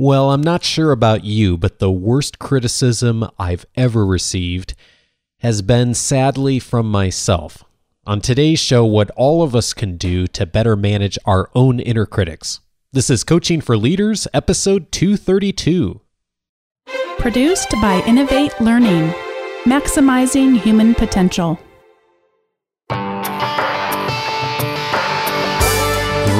Well, I'm not sure about you, but the worst criticism I've ever received has been sadly from myself. On today's show, what all of us can do to better manage our own inner critics. This is Coaching for Leaders, episode 232. Produced by Innovate Learning, maximizing human potential.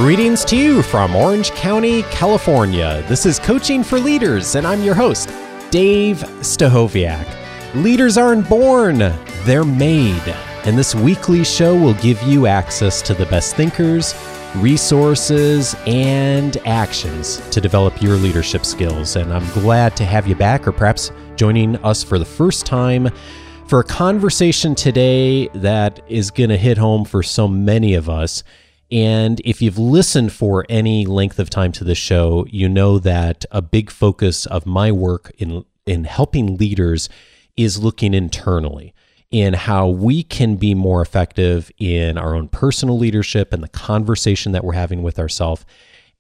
Greetings to you from Orange County, California. This is Coaching for Leaders, and I'm your host, Dave Stachowiak. Leaders aren't born, they're made. And this weekly show will give you access to the best thinkers, resources, and actions to develop your leadership skills. And I'm glad to have you back, or perhaps joining us for the first time for a conversation today that is going to hit home for so many of us. And if you've listened for any length of time to the show, you know that a big focus of my work in in helping leaders is looking internally in how we can be more effective in our own personal leadership and the conversation that we're having with ourselves.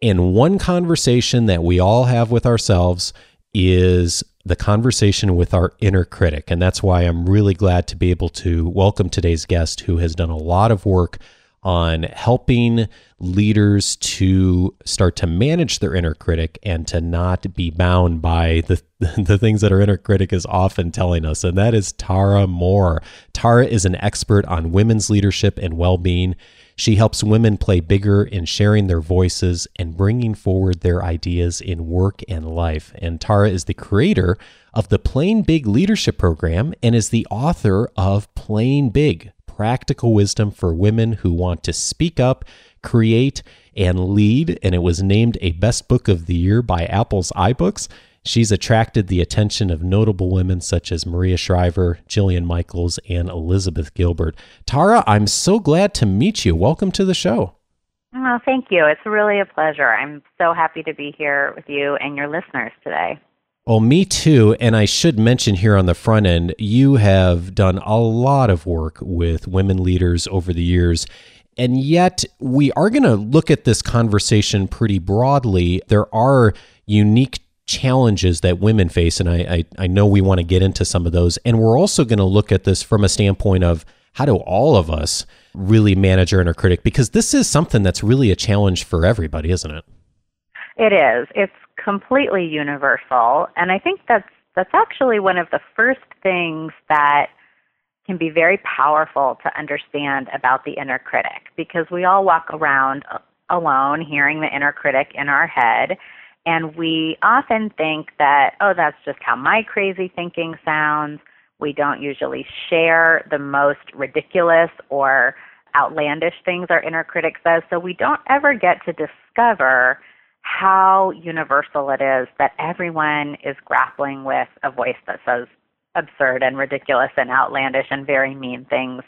And one conversation that we all have with ourselves is the conversation with our inner critic. And that's why I'm really glad to be able to welcome today's guest who has done a lot of work on helping leaders to start to manage their inner critic and to not be bound by the the things that our inner critic is often telling us and that is Tara Mohr. Tara is an expert on women's leadership and well-being. She helps women play bigger in sharing their voices and bringing forward their ideas in work and life. And Tara is the creator of the Playing Big Leadership Program and is the author of Playing Big practical wisdom for women who want to speak up, create, and lead. And it was named a best book of the year by Apple's iBooks. She's attracted the attention of notable women such as Maria Shriver, Jillian Michaels, and Elizabeth Gilbert. Tara, I'm so glad to meet you. Welcome to the show. Oh, thank you. It's really a pleasure. I'm so happy to be here with you and your listeners today. Well, me too. And I should mention here on the front end, you have done a lot of work with women leaders over the years. And yet, we are going to look at this conversation pretty broadly. There are unique challenges that women face. And I, I, I know we want to get into some of those. And we're also going to look at this from a standpoint of how do all of us really manage our inner critic? Because this is something that's really a challenge for everybody, isn't it? It is. It's completely universal, and I think that's that's actually one of the first things that can be very powerful to understand about the inner critic because we all walk around alone hearing the inner critic in our head and we often think that oh that's just how my crazy thinking sounds. We don't usually share the most ridiculous or outlandish things our inner critic says. So we don't ever get to discover how universal it is that everyone is grappling with a voice that says absurd and ridiculous and outlandish and very mean things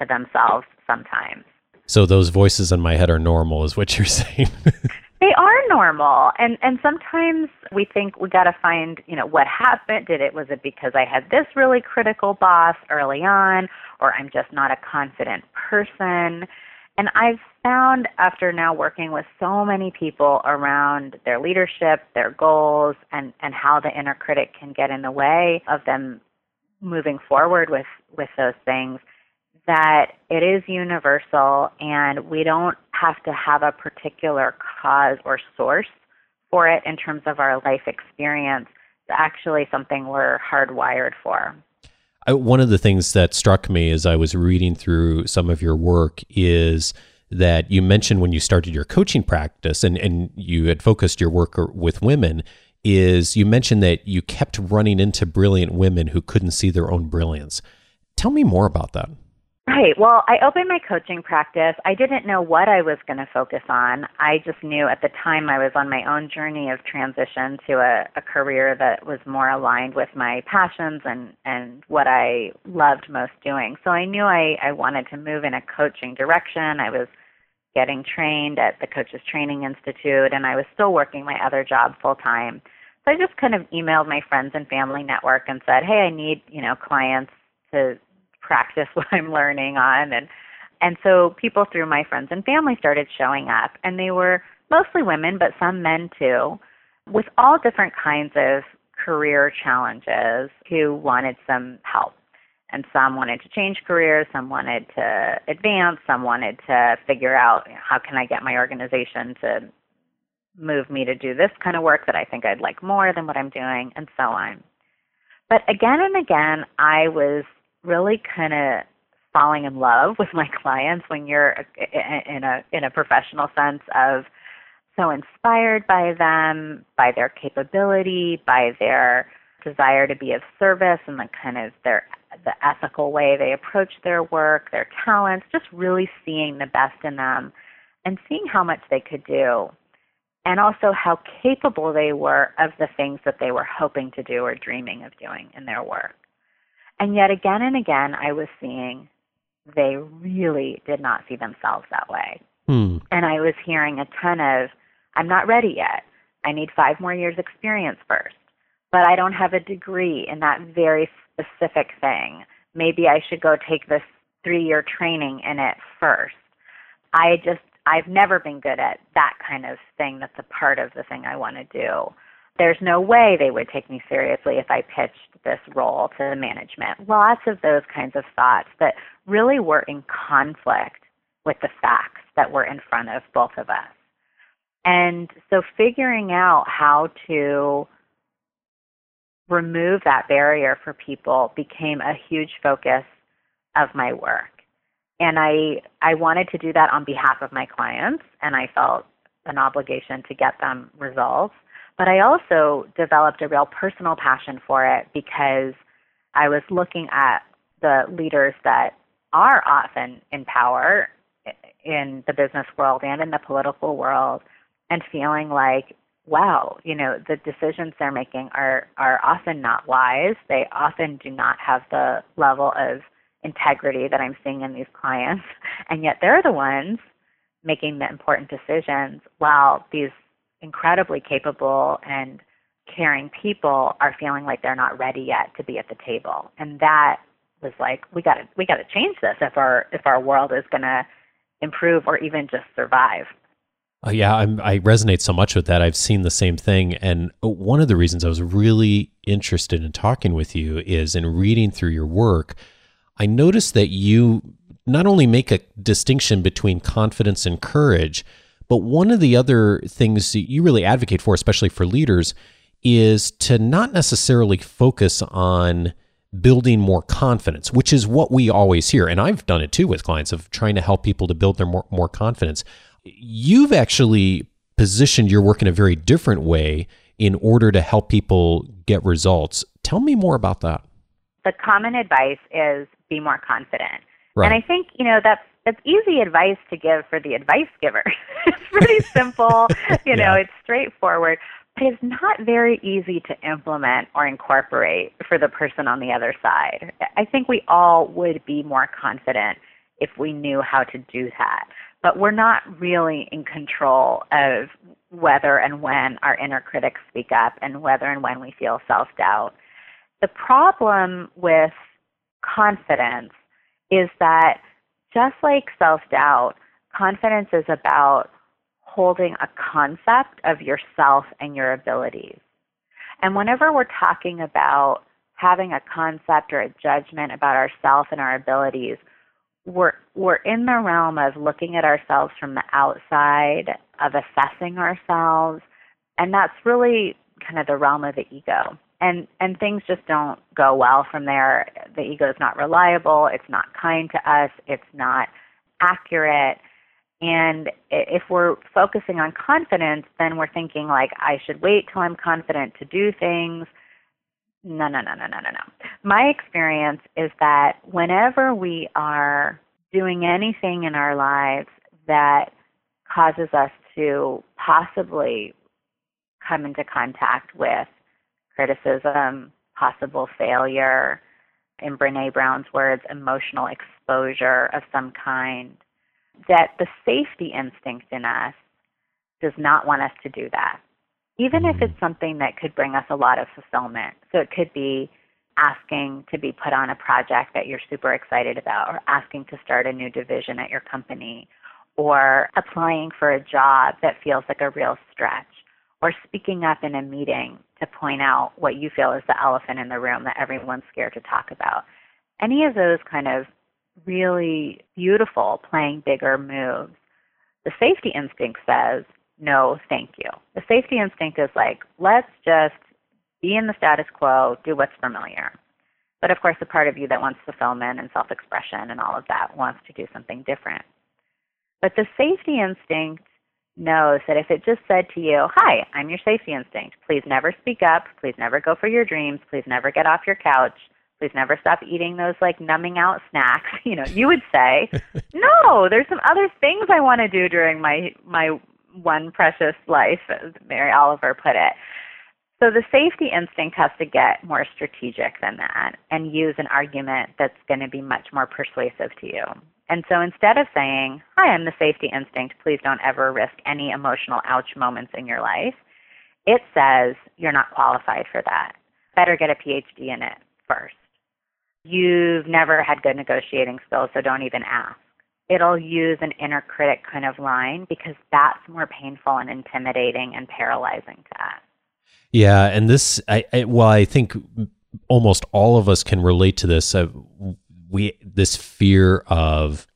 to themselves sometimes. So those voices in my head are normal is what you're saying. they are normal and and sometimes we think we got to find, you know, what happened. Did it was it because I had this really critical boss early on or I'm just not a confident person? And I've found after now working with so many people around their leadership, their goals, and, and how the inner critic can get in the way of them moving forward with, with those things, that it is universal and we don't have to have a particular cause or source for it in terms of our life experience. It's actually something we're hardwired for. I, one of the things that struck me as I was reading through some of your work is that you mentioned when you started your coaching practice and, and you had focused your work er, with women is you mentioned that you kept running into brilliant women who couldn't see their own brilliance. Tell me more about that. Right. Well, I opened my coaching practice. I didn't know what I was going to focus on. I just knew at the time I was on my own journey of transition to a, a career that was more aligned with my passions and, and what I loved most doing. So I knew I, I wanted to move in a coaching direction. I was getting trained at the Coaches Training Institute, and I was still working my other job full time. So I just kind of emailed my friends and family network and said, "Hey, I need you know clients to practice what I'm learning on and and so people through my friends and family started showing up and they were mostly women but some men too with all different kinds of career challenges who wanted some help. And some wanted to change careers, some wanted to advance, some wanted to figure out how can I get my organization to move me to do this kind of work that I think I'd like more than what I'm doing, and so on. But again and again, I was really kind of falling in love with my clients when you're in a in a professional sense of so inspired by them, by their capability, by their desire to be of service and the kind of their the ethical way they approach their work, their talents, just really seeing the best in them and seeing how much they could do and also how capable they were of the things that they were hoping to do or dreaming of doing in their work. And yet again and again I was seeing they really did not see themselves that way. Hmm. And I was hearing a ton of I'm not ready yet. I need five more years experience first. But I don't have a degree in that very specific thing. Maybe I should go take this three year training in it first. I just, I've never been good at that kind of thing that's a part of the thing I want to do. There's no way they would take me seriously if I pitched this role to the management. Lots of those kinds of thoughts that really were in conflict with the facts that were in front of both of us. And so figuring out how to remove that barrier for people became a huge focus of my work. And I I wanted to do that on behalf of my clients and I felt an obligation to get them results. But I also developed a real personal passion for it because I was looking at the leaders that are often in power in the business world and in the political world and feeling like wow, you know, the decisions they're making are are often not wise. They often do not have the level of integrity that I'm seeing in these clients, and yet they're the ones making the important decisions while these incredibly capable and caring people are feeling like they're not ready yet to be at the table. And that was like we got to we got to change this if our if our world is going to improve or even just survive. Uh, yeah, I'm, I resonate so much with that. I've seen the same thing. And one of the reasons I was really interested in talking with you is in reading through your work, I noticed that you not only make a distinction between confidence and courage, but one of the other things that you really advocate for, especially for leaders, is to not necessarily focus on building more confidence, which is what we always hear. And I've done it too with clients of trying to help people to build their more, more confidence you've actually positioned your work in a very different way in order to help people get results. Tell me more about that. The common advice is be more confident. Right. And I think, you know, that's that's easy advice to give for the advice giver. it's pretty simple, you know, yeah. it's straightforward, but it's not very easy to implement or incorporate for the person on the other side. I think we all would be more confident if we knew how to do that but we're not really in control of whether and when our inner critics speak up and whether and when we feel self doubt. The problem with confidence is that just like self doubt, confidence is about holding a concept of yourself and your abilities. And whenever we're talking about having a concept or a judgment about ourself and our abilities, we're we're in the realm of looking at ourselves from the outside, of assessing ourselves, and that's really kind of the realm of the ego. And and things just don't go well from there. The ego is not reliable, it's not kind to us, it's not accurate. And if we're focusing on confidence, then we're thinking like I should wait till I'm confident to do things. No, no, no, no, no, no, no. My experience is that whenever we are doing anything in our lives that causes us to possibly come into contact with criticism, possible failure, in Brene Brown's words, emotional exposure of some kind, that the safety instinct in us does not want us to do that. Even if it's mm. something that could bring us a lot of fulfillment. So it could be asking to be put on a project that you're super excited about, or asking to start a new division at your company, or applying for a job that feels like a real stretch, or speaking up in a meeting to point out what you feel is the elephant in the room that everyone's scared to talk about. Any of those kind of really beautiful playing bigger moves. The safety instinct says, no, thank you. The safety instinct is like, let's just be in the status quo, do what's familiar. But of course, the part of you that wants fulfillment and self expression and all of that wants to do something different. But the safety instinct knows that if it just said to you, Hi, I'm your safety instinct. Please never speak up. Please never go for your dreams. Please never get off your couch. Please never stop eating those like numbing out snacks. You know, you would say, No, there's some other things I want to do during my my one precious life, as Mary Oliver put it. So the safety instinct has to get more strategic than that and use an argument that's going to be much more persuasive to you. And so instead of saying, Hi, I'm the safety instinct, please don't ever risk any emotional ouch moments in your life, it says, You're not qualified for that. Better get a PhD in it first. You've never had good negotiating skills, so don't even ask. It'll use an inner critic kind of line because that's more painful and intimidating and paralyzing to us. Yeah, and this, I, I well, I think almost all of us can relate to this. Uh, we this fear of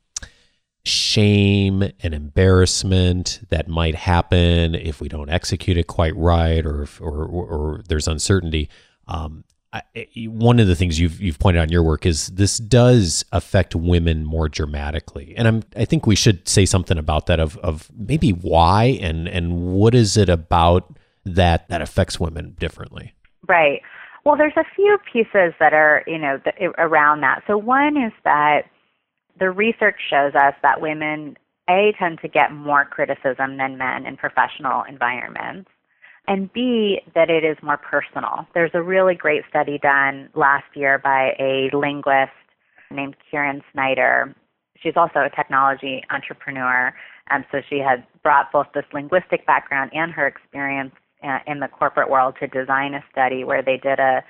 shame and embarrassment that might happen if we don't execute it quite right, or if, or, or, or there's uncertainty. Um, I, one of the things you've you've pointed out in your work is this does affect women more dramatically, and I'm I think we should say something about that of of maybe why and and what is it about that that affects women differently. Right. Well, there's a few pieces that are, you know, the, around that. So one is that the research shows us that women a tend to get more criticism than men in professional environments and B, that it is more personal. There's a really great study done last year by a linguist named Kieran Snyder. She's also a technology entrepreneur, and so she had brought both this linguistic background and her experience Uh, in the corporate world to design a study where they did a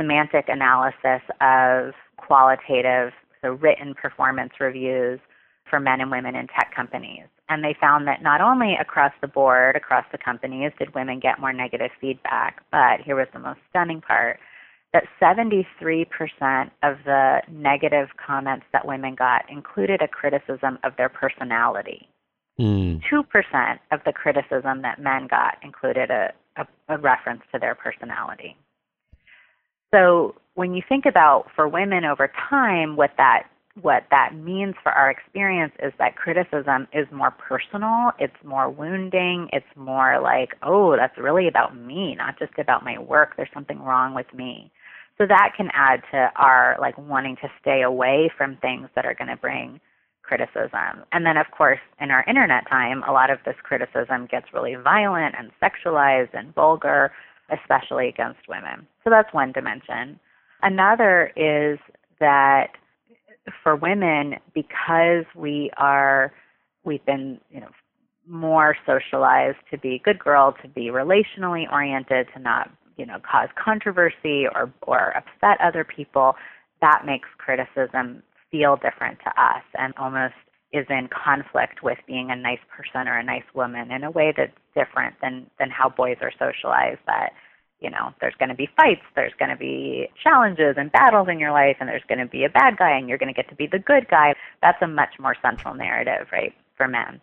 semantic analysis of qualitative, so written performance reviews for men and women in tech companies. And they found that not only across the board, across the companies, did women get more negative feedback, but here was the most stunning part that 73% of the negative comments that women got included a criticism of their personality. Mm. 2% of the criticism that men got included a, a, a reference to their personality. So when you think about for women over time, what that what that means for our experience is that criticism is more personal, it's more wounding, it's more like, oh, that's really about me, not just about my work. There's something wrong with me. So that can add to our like wanting to stay away from things that are going to bring criticism. And then, of course, in our internet time, a lot of this criticism gets really violent and sexualized and vulgar, especially against women. So that's one dimension. Another is that for women, because we are, we've been, you know, more socialized to be good girl, to be relationally oriented, to not, you know, cause controversy or or upset other people, that makes criticism feel different to us and almost is in conflict with being a nice person or a nice woman in a way that's different than than how boys are socialized that you know there's going to be fights there's going to be challenges and battles in your life and there's going to be a bad guy and you're going to get to be the good guy. That's a much more central narrative right for men.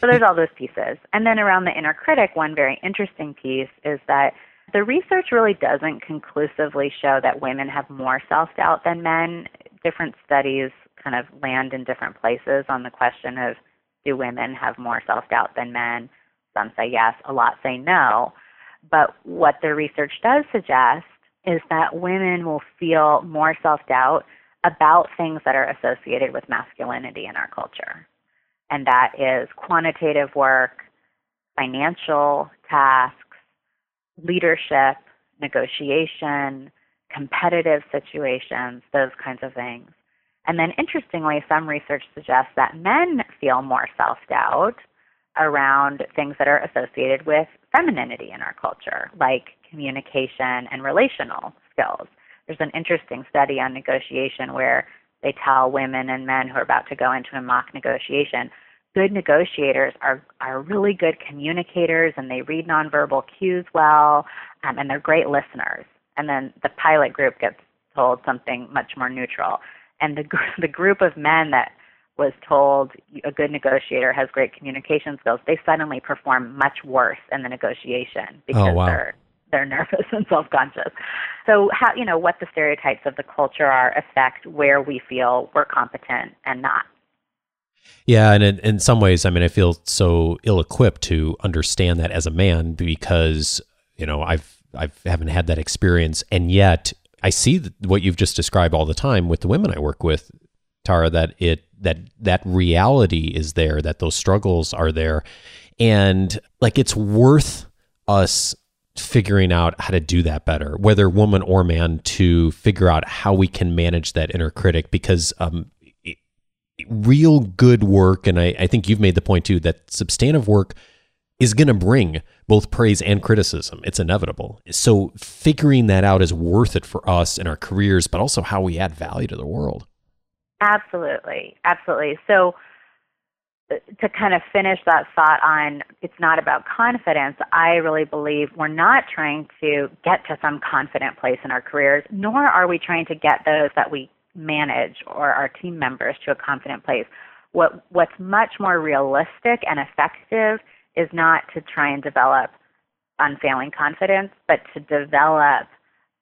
So there's all those pieces. And then around the inner critic one very interesting piece is that the research really doesn't conclusively show that women have more self doubt than men different studies kind of land in different places on the question of do women have more self doubt than men? Some say yes, a lot say no. But what the research does suggest is that women will feel more self doubt about things that are associated with masculinity in our culture. And that is quantitative work, financial tasks, leadership, negotiation, competitive situations, those kinds of things. And then interestingly, some research suggests that men feel more self doubt around things that are associated with femininity in our culture, like communication and relational skills. There's an interesting study on negotiation where they tell women and men who are about to go into a mock negotiation good negotiators are are really good communicators and they read nonverbal cues well um, and they're great listeners. And then the pilot group gets told something much more neutral. And the the group of men that was told a good negotiator has great communication skills, they suddenly perform much worse in the negotiation Oh, because wow. they're they're nervous and self-conscious. So how you know what the stereotypes of the culture are affect where we feel we're competent and not. Yeah, and in, in some ways, I mean, I feel so ill-equipped to understand that as a man because you know I've I haven't had that experience, and yet I see what you've just described all the time with the women I work with, Tara. That it that that reality is there, that those struggles are there, and like it's worth us figuring out how to do that better, whether woman or man, to figure out how we can manage that inner critic because um, real good work, and I, I think you've made the point too that substantive work is going to bring both praise and criticism. It's inevitable. So figuring that out is worth it for us in our careers, but also how we add value to the world. Absolutely, absolutely. So uh, to kind of finish that thought on it's not about confidence, I really believe we're not trying to get to some confident place in our careers, nor are we trying to get those that we manage or our team members to a confident place. What what's much more realistic and effective is not to try and develop unfailing confidence, but to develop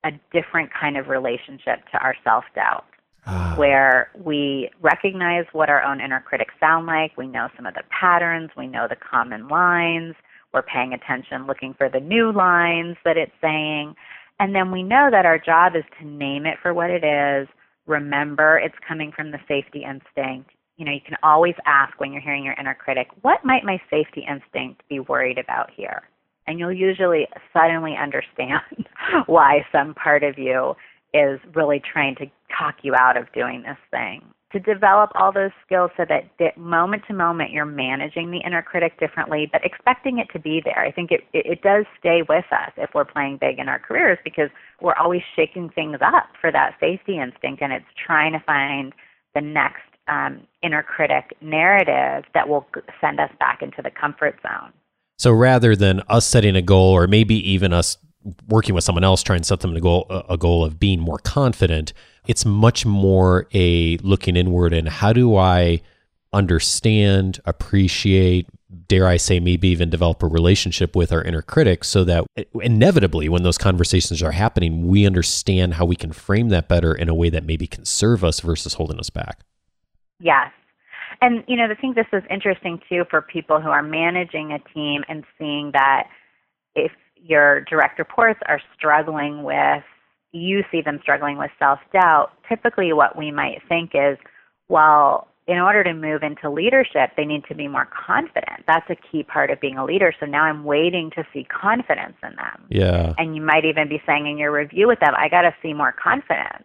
a different kind of relationship to our self-doubt ah. where we recognize what our own inner critics sound like. We know some of the patterns, we know the common lines, we're paying attention, looking for the new lines that it's saying. And then we know that our job is to name it for what it is, remember it's coming from the safety instinct. You know, you can always ask when you're hearing your inner critic, what might my safety instinct be worried about here? And you'll usually suddenly understand why some part of you is really trying to talk you out of doing this thing. To develop all those skills so that moment to moment you're managing the inner critic differently, but expecting it to be there. I think it, it does stay with us if we're playing big in our careers because we're always shaking things up for that safety instinct and it's trying to find the next um, inner critic narrative that will send us back into the comfort zone. So rather than us setting a goal, or maybe even us working with someone else trying to set them a goal, a goal of being more confident, it's much more a looking inward and how do I understand, appreciate, dare I say, maybe even develop a relationship with our inner critic so that inevitably, when those conversations are happening, we understand how we can frame that better in a way that maybe can serve us versus holding us back. Yes. And, you know, I think this is interesting too for people who are managing a team and seeing that if your direct reports are struggling with, you see them struggling with self doubt, typically what we might think is, well, in order to move into leadership, they need to be more confident. That's a key part of being a leader. So now I'm waiting to see confidence in them. Yeah. And you might even be saying in your review with them, I got to see more confidence.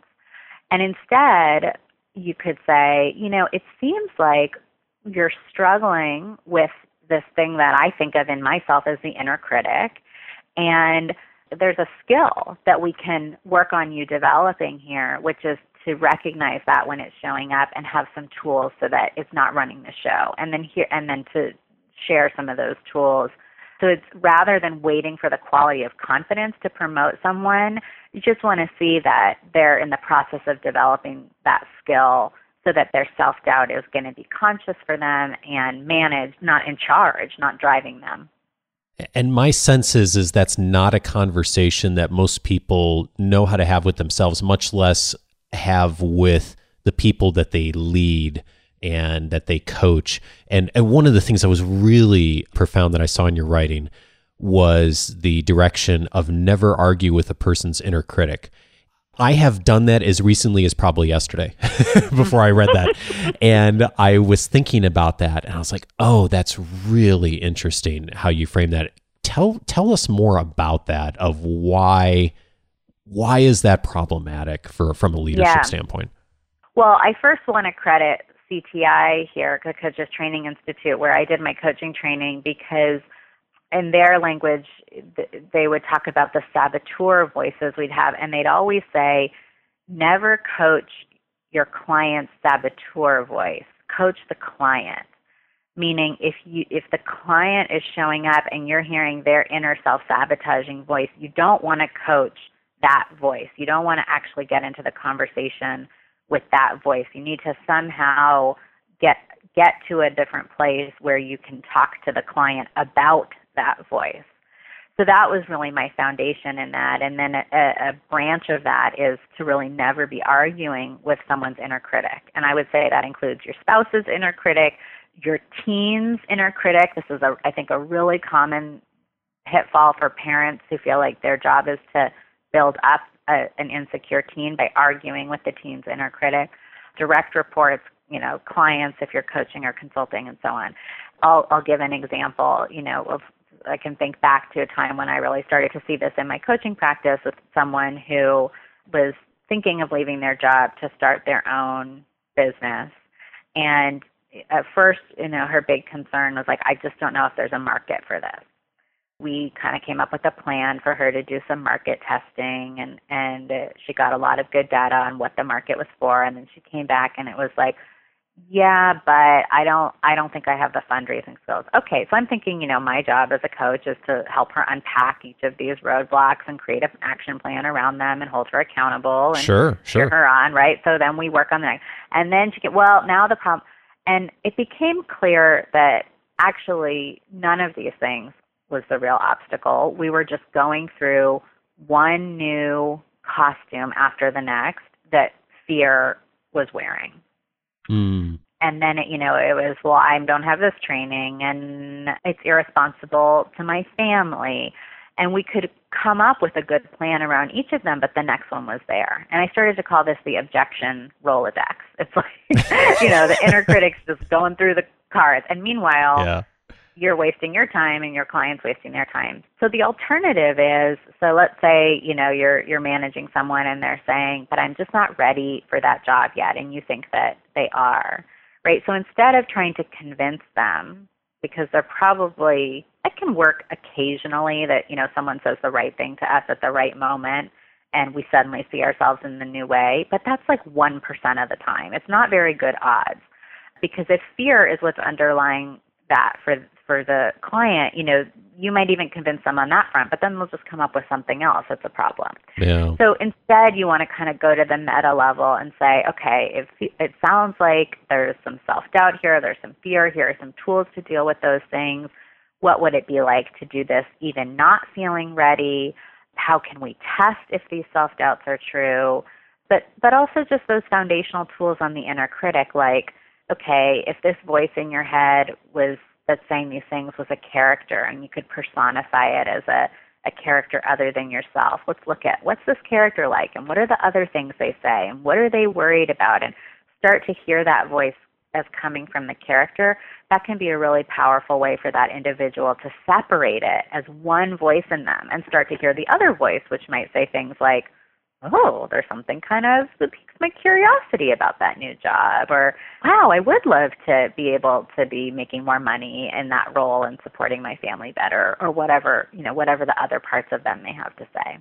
And instead, you could say, you know, it seems like you're struggling with this thing that I think of in myself as the inner critic. And there's a skill that we can work on you developing here, which is to recognize that when it's showing up and have some tools so that it's not running the show. And then here and then to share some of those tools. So it's rather than waiting for the quality of confidence to promote someone, you just want to see that they're in the process of developing that skill so that their self doubt is going to be conscious for them and managed, not in charge, not driving them. And my sense is, is that's not a conversation that most people know how to have with themselves, much less have with the people that they lead and that they coach. And, and one of the things that was really profound that I saw in your writing was the direction of never argue with a person's inner critic. I have done that as recently as probably yesterday before I read that. and I was thinking about that and I was like, "Oh, that's really interesting how you frame that." Tell tell us more about that of why why is that problematic for from a leadership Yeah. standpoint? Well, I first want to credit CTI here, Coaches Training Institute, where I did my coaching training, because in their language, they would talk about the saboteur voices we'd have, and they'd always say, never coach your client's saboteur voice, coach the client. meaning if you if the client is showing up and you're hearing their inner self-sabotaging voice, you don't want to coach that voice. You don't want to actually get into the conversation with that voice. You need to somehow get get to a different place where you can talk to the client about that voice. So that was really my foundation in that. And then a, a branch of that is to really never be arguing with someone's inner critic. And I would say that includes your spouse's inner critic, your teen's inner critic. This is, a, I think, a really common pitfall for parents who feel like their job is to build up a, an insecure teen by arguing with the teen's inner critic. Direct reports, you know, clients if you're coaching or consulting and so on. I'll, I'll give an example, you know, of I can think back to a time when I really started to see this in my coaching practice with someone who was thinking of leaving their job to start their own business. And at first, you know, her big concern was like, I just don't know if there's a market for this. We kind of came up with a plan for her to do some market testing, and and she got a lot of good data on what the market was for. And then she came back, and it was like, yeah, but I don't I don't think I have the fundraising skills. Okay, so I'm thinking, you know, my job as a coach is to help her unpack each of these roadblocks and create an action plan around them and hold her accountable and sure, sure. cheer her on, right? So then we work on that. And then she get well, now the problem and it became clear that actually none of these things was the real obstacle. We were just going through one new costume after the next that fear was wearing. Mm. And then, it, you know, it was, well, I don't have this training and it's irresponsible to my family and we could come up with a good plan around each of them, but the next one was there. And I started to call this the objection Rolodex. It's like, you know, the inner critic's just going through the cards. And meanwhile, yeah. You're wasting your time and your client's wasting their time. So the alternative is, so let's say, you know, you're you're managing someone and they're saying, "But I'm just not ready for that job yet." And you think that they are. Right? So instead of trying to convince them because they're probably it can work occasionally that you know someone says the right thing to us at the right moment and we suddenly see ourselves in the new way but that's like 1% of the time it's not very good odds because if fear is what's underlying that for for the client, you know, you might even convince them on that front, but then they'll just come up with something else that's a problem. Yeah. So instead, you want to kind of go to the meta level and say, okay, if it sounds like there's some self doubt here, there's some fear here, are some tools to deal with those things. What would it be like to do this even not feeling ready? How can we test if these self doubts are true? But but also just those foundational tools on the inner critic, like okay, if this voice in your head was that's saying these things was a character and you could personify it as a, a character other than yourself. Let's look at what's this character like and what are the other things they say and what are they worried about and start to hear that voice as coming from the character. That can be a really powerful way for that individual to separate it as one voice in them and start to hear the other voice, which might say things like, oh, there's something kind of that piques my curiosity about that new job, or wow, I would love to be able to be making more money in that role and supporting my family better, or whatever you know, whatever the other parts of them may have to say.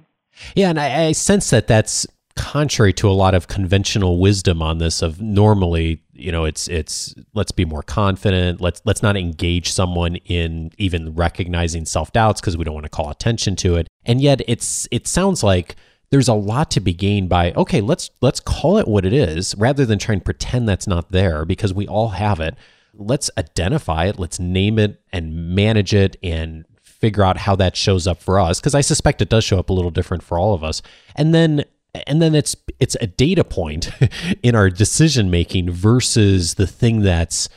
Yeah, and I, I sense that that's contrary to a lot of conventional wisdom on this of normally you know it's it's let's be more confident let's let's not engage someone in even recognizing self-doubts because we don't want to call attention to it and yet it's it sounds like there's a lot to be gained by okay let's let's call it what it is rather than try and pretend that's not there because we all have it. Let's identify it. Let's name it and manage it and figure out how that shows up for us. Because i suspect it does show up a little different for all of us. And then and then it's it's a data point in our decision making versus the thing that's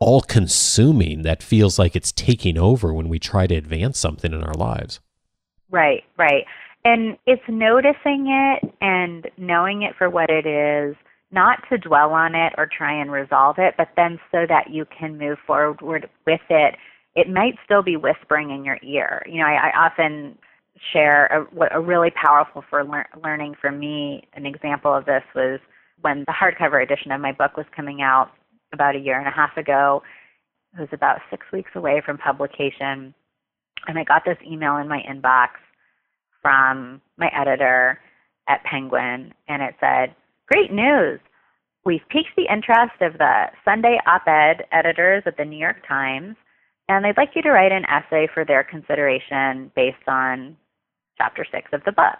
all consuming that feels like it's taking over when we try to advance something in our lives. Right right and it's noticing it and knowing it for what it is, not to dwell on it or try and resolve it, but then so that you can move forward with it. It might still be whispering in your ear. You know, I, I often share a, a really powerful for lear- learning for me. An example of this was when the hardcover edition of my book was coming out about a year and a half ago. It was about six weeks away from publication, and I got this email in my inbox from my editor at Penguin, and it said, Great news! we've piqued the interest of the Sunday op ed editors at the New York Times, and they'd like you to write an essay for their consideration based on chapter six of the book.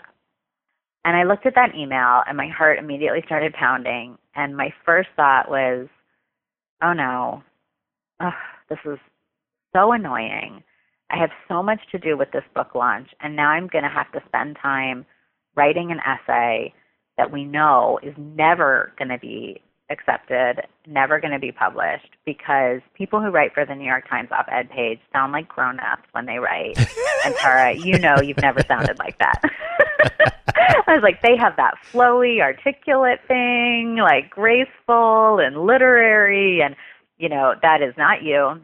And I looked at that email, and my heart immediately started pounding. And my first thought was, oh no, Ugh, this is so annoying. I have so much to do with this book launch, and now I'm going to have to spend time writing an essay that we know is never going to be accepted, never going to be published because people who write for the New York Times op ed page sound like grown ups when they write. and Tara, you know you've never sounded like that. I was like, they have that flowy, articulate thing, like graceful and literary, and, you know, that is not you.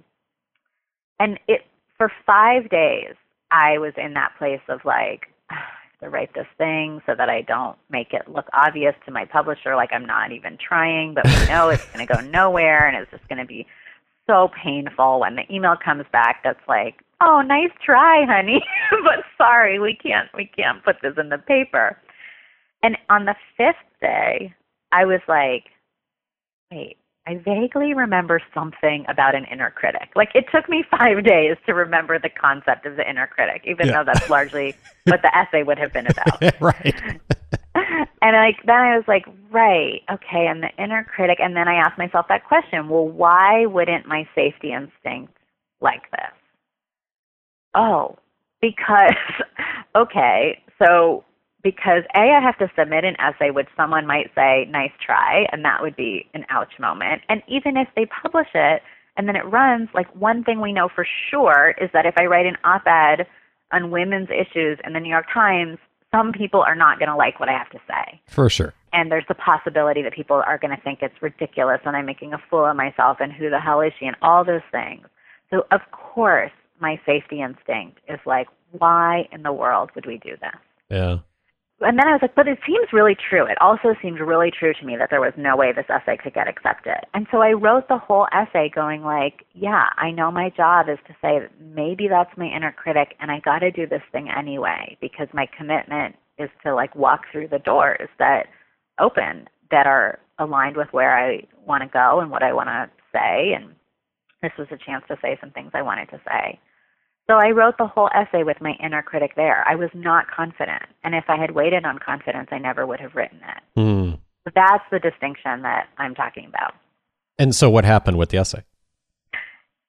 And it, for five days, I was in that place of like, to write this thing so that I don't make it look obvious to my publisher like I'm not even trying, but we know it's going to go nowhere and it's just going to be so painful when the email comes back that's like, "Oh, nice try, honey, but sorry, we can't we can't put this in the paper." And on the 5th day, I was like, "Wait, I vaguely remember something about an inner critic. Like it took me five days to remember the concept of the inner critic, even yeah. though that's largely what the essay would have been about. right. and like then I was like, right, okay, and the inner critic and then I asked myself that question, well, why wouldn't my safety instinct like this? Oh, because okay, so because A, I have to submit an essay which someone might say, nice try, and that would be an ouch moment. And even if they publish it and then it runs, like one thing we know for sure is that if I write an op ed on women's issues in the New York Times, some people are not going to like what I have to say. For sure. And there's the possibility that people are going to think it's ridiculous and I'm making a fool of myself and who the hell is she and all those things. So, of course, my safety instinct is like, why in the world would we do this? Yeah and then I was like, but it seems really true. It also seemed really true to me that there was no way this essay could get accepted. And so I wrote the whole essay going like, yeah, I know my job is to say that maybe that's my inner critic and I got to do this thing anyway because my commitment is to like walk through the doors that open that are aligned with where I want to go and what I want to say and this was a chance to say some things I wanted to say. So I wrote the whole essay with my inner critic there. I was not confident. And if I had waited on confidence, I never would have written it. Mm. That's the distinction that I'm talking about. And so what happened with the essay?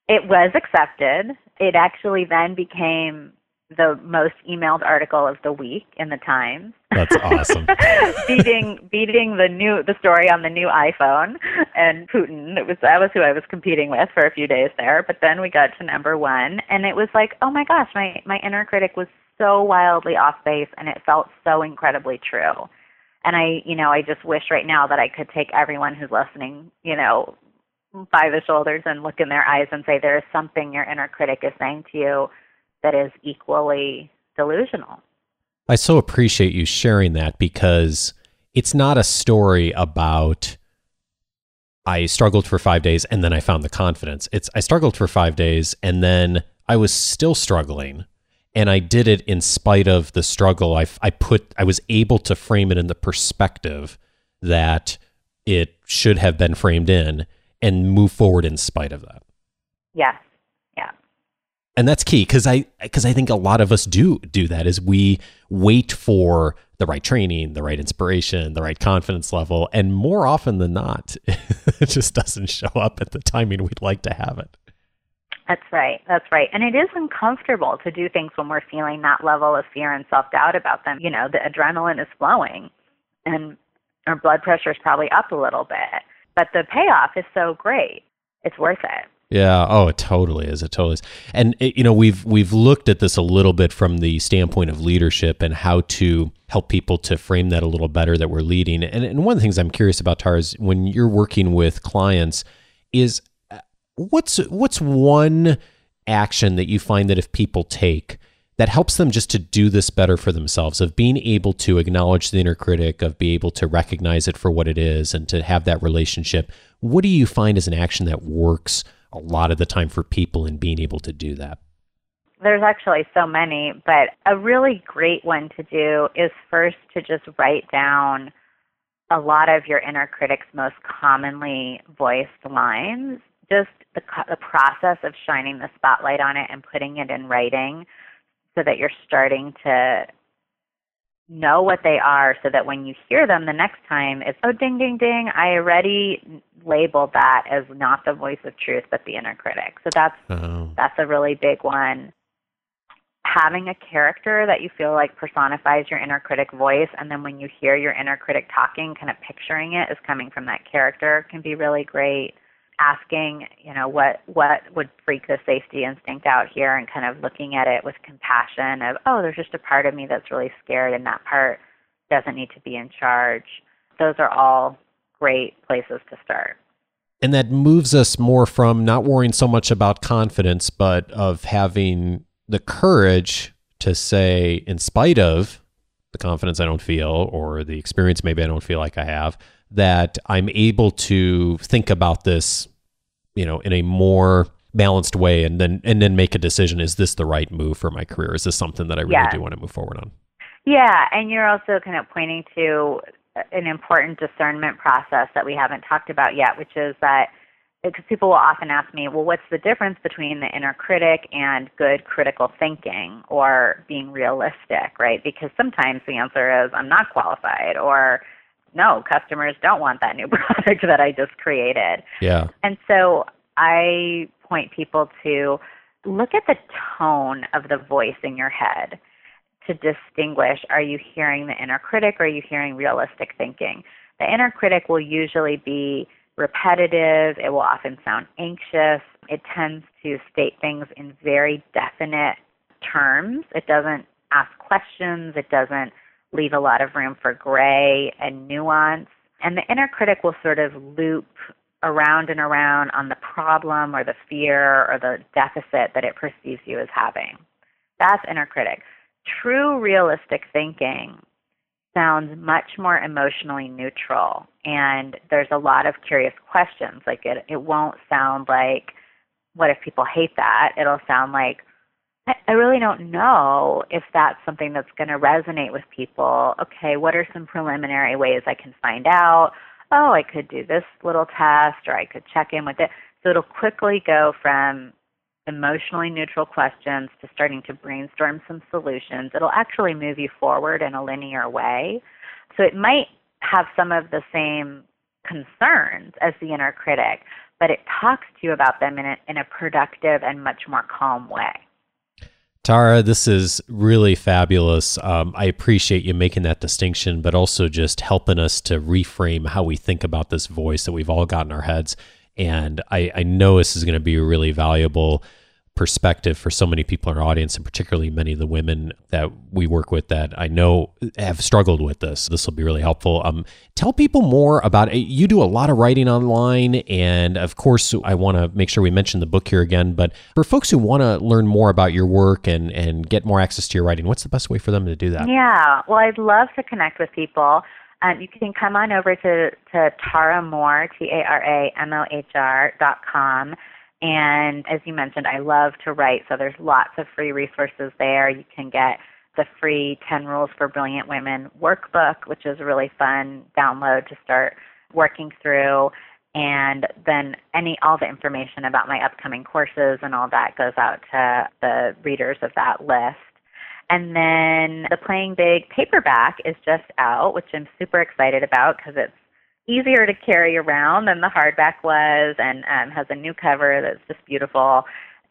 It was accepted. It actually then became the most emailed article of the week in the Times. That's awesome. beating beating the new the story on the new iPhone and Putin. It was that was who I was competing with for a few days there. But then we got to number one, and it was like, oh my gosh, my my inner critic was so wildly off base, and it felt so incredibly true. And I, you know, I just wish right now that I could take everyone who's listening, you know, by the shoulders and look in their eyes and say, there is something your inner critic is saying to you that is equally delusional. I so appreciate you sharing that because it's not a story about I struggled for 5 days and then I found the confidence. It's I struggled for 5 days and then I was still struggling and I did it in spite of the struggle. I I put I was able to frame it in the perspective that it should have been framed in and move forward in spite of that. Yes and that's key because I because I think a lot of us do do that is we wait for the right training, the right inspiration, the right confidence level, and more often than not, it just doesn't show up at the timing we'd like to have it. That's right. That's right. And it is uncomfortable to do things when we're feeling that level of fear and self doubt about them. You know, the adrenaline is flowing and our blood pressure is probably up a little bit, but the payoff is so great. It's worth it. Yeah. Oh, it totally is. It totally is. And it, you know, we've we've looked at this a little bit from the standpoint of leadership and how to help people to frame that a little better that we're leading. And, and one of the things I'm curious about, Tara, is when you're working with clients, is uh, what's what's one action that you find that if people take that helps them just to do this better for themselves of being able to acknowledge the inner critic of be able to recognize it for what it is and to have that relationship what do you find as an action that works a lot of the time for people in being able to do that? There's actually so many, but a really great one to do is first to just write down a lot of your inner critic's most commonly voiced lines, just the, the process of shining the spotlight on it and putting it in writing so that you're starting to know what they are so that when you hear them the next time it's oh ding ding ding i already labeled that as not the voice of truth but the inner critic. So that's oh. that's a really big one. Having a character that you feel like personifies your inner critic voice and then when you hear your inner critic talking kind of picturing it as coming from that character can be really great asking, you know, what what would freak the safety instinct out here and kind of looking at it with compassion of, oh, there's just a part of me that's really scared and that part doesn't need to be in charge. Those are all great places to start. And that moves us more from not worrying so much about confidence, but of having the courage to say, in spite of the confidence I don't feel or the experience maybe I don't feel like I have, that I'm able to think about this, you know, in a more balanced way and then and then make a decision is this the right move for my career? Is this something that i really yeah. do want to move forward on? Yeah and you're also kind of pointing to uh, an important discernment process that we haven't talked about yet which is that uh, because people will often ask me well what's the difference between the inner critic and good critical thinking or being realistic? Right? Because sometimes the answer is i'm not qualified or no, customers don't want that new product that I just created. Yeah. And so I point people to look at the tone of the voice in your head to distinguish are you hearing the inner critic or are you hearing realistic thinking? The inner critic will usually be repetitive, it will often sound anxious, it tends to state things in very definite terms. It doesn't ask questions, it doesn't leave a lot of room for gray and nuance. And the inner critic will sort of loop around and around on the problem or the fear or the deficit that it perceives you as having. That's inner critic. True realistic thinking sounds much more emotionally neutral and there's a lot of curious questions. Like it it won't sound like what if people hate that? It'll sound like I really don't know if that's something that's going to resonate with people. Okay, what are some preliminary ways I can find out? Oh, I could do this little test or I could check in with it. So it'll quickly go from emotionally neutral questions to starting to brainstorm some solutions. It'll actually move you forward in a linear way. So it might have some of the same concerns as the inner critic, but it talks to you about them in a, in a productive and much more calm way. Tara, this is really fabulous. Um, I appreciate you making that distinction, but also just helping us to reframe how we think about this voice that we've all got in our heads. And I, I know this is going to be really valuable perspective for so many people in our audience, and particularly many of the women that we work with that I know have struggled with this. This will be really helpful. Um, tell people more about it. You do a lot of writing online, and of course, I want to make sure we mention the book here again. But for folks who want to learn more about your work and and get more access to your writing, what's the best way for them to do that? Yeah, well, I'd love to connect with people. Um, you can come on over to, to Tara Mohr, T A R A M O H R dot com and as you mentioned, I love to write, so there's lots of free resources there. You can get the free 10 Rules for Brilliant Women workbook, which is a really fun download to start working through. And then any all the information about my upcoming courses and all that goes out to the readers of that list. And then the Playing Big paperback is just out, which I'm super excited about because it's easier to carry around than the hardback was, and um, has a new cover that's just beautiful.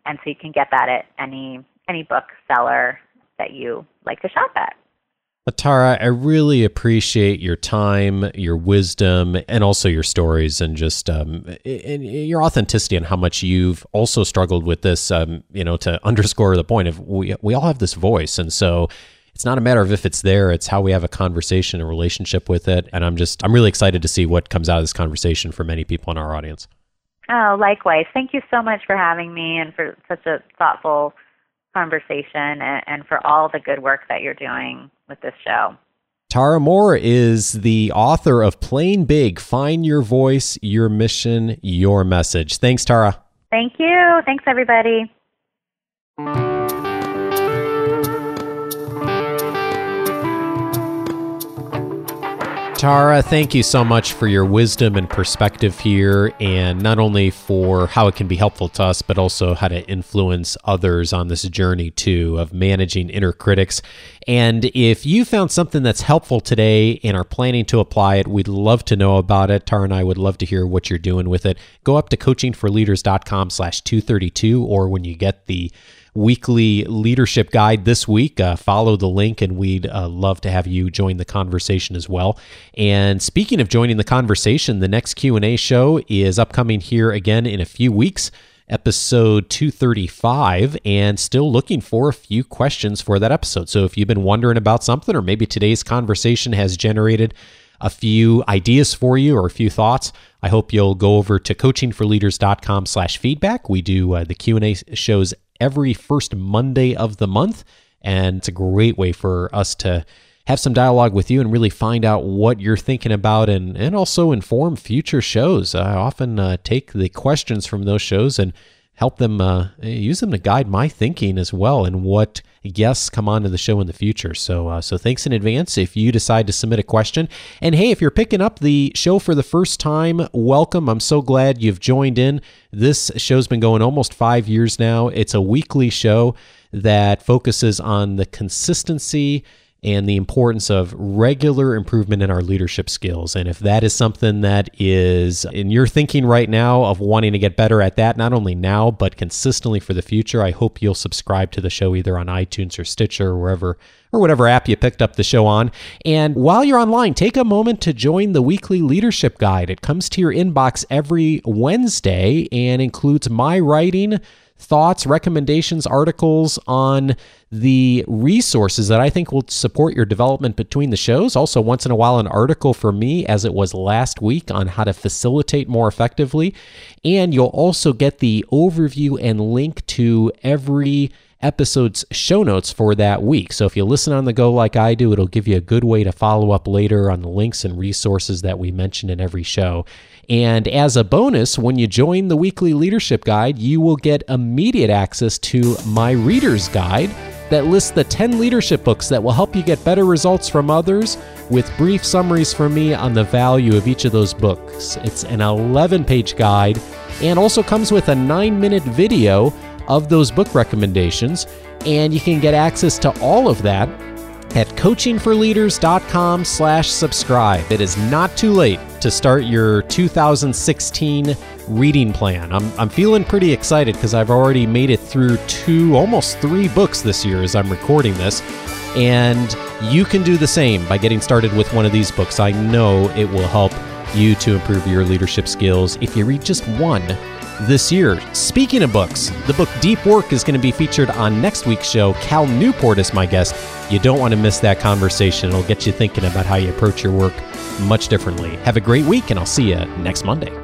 And so you can get that at any any bookseller that you like to shop at. Tara, I really appreciate your time, your wisdom, and also your stories, and just um, and your authenticity and how much you've also struggled with this. Um, you know, to underscore the point of we we all have this voice, and so it's not a matter of if it's there, it's how we have a conversation, a relationship with it. And I'm just, I'm really excited to see what comes out of this conversation for many people in our audience. Oh, likewise. Thank you so much for having me and for such a thoughtful conversation and, and for all the good work that you're doing with this show. Tara Mohr is the author of Playing Big Find Your Voice, Your Mission, Your Message. Thanks, Tara. Thank you. Thanks, everybody. Tara, thank you so much for your wisdom and perspective here, and not only for how it can be helpful to us, but also how to influence others on this journey too of managing inner critics. And if you found something that's helpful today and are planning to apply it, we'd love to know about it. Tara and I would love to hear what you're doing with it. Go up to coachingforleaders.com slash 232, or when you get the weekly leadership guide this week. Uh, follow the link, and we'd uh, love to have you join the conversation as well. And speaking of joining the conversation, the next Q and A show is upcoming here again in a few weeks. Episode 235, and still looking for a few questions for that episode. So, if you've been wondering about something, or maybe today's conversation has generated a few ideas for you or a few thoughts, I hope you'll go over to coachingforleaders.com slash feedback. We do uh, the Q&A shows every first Monday of the month. And it's a great way for us to have some dialogue with you and really find out what you're thinking about and, and also inform future shows. I often uh, take the questions from those shows and help them uh, use them to guide my thinking as well and what guests come onto the show in the future. So, uh, so thanks in advance if you decide to submit a question. And hey, if you're picking up the show for the first time, welcome. I'm so glad you've joined in. This show's been going almost five years now. It's a weekly show that focuses on the consistency and the importance of regular improvement in our leadership skills. And if that is something that is in your thinking right now of wanting to get better at that, not only now, but consistently for the future, I hope you'll subscribe to the show either on iTunes or Stitcher or wherever or whatever app you picked up the show on. And while you're online, take a moment to join the weekly leadership guide. It comes to your inbox every Wednesday and includes my writing thoughts, recommendations, articles on the resources that I think will support your development between the shows. Also, once in a while, an article for me, as it was last week, on how to facilitate more effectively. And you'll also get the overview and link to every episode's show notes for that week. So if you listen on the go like I do, it'll give you a good way to follow up later on the links and resources that we mention in every show. And as a bonus, when you join the weekly leadership guide, you will get immediate access to my reader's guide that lists the 10 leadership books that will help you get better results from others with brief summaries from me on the value of each of those books. It's an 11 page guide and also comes with a 9 minute video of those book recommendations. And you can get access to all of that at coachingforleaders.com slash subscribe. It is not too late to start your 2016 reading plan. I'm, I'm feeling pretty excited because I've already made it through two, almost three books this year as I'm recording this. And you can do the same by getting started with one of these books. I know it will help you to improve your leadership skills if you read just one this year. Speaking of books, the book Deep Work is going to be featured on next week's show. Cal Newport is my guest. You don't want to miss that conversation. It'll get you thinking about how you approach your work much differently. Have a great week, and I'll see you next Monday.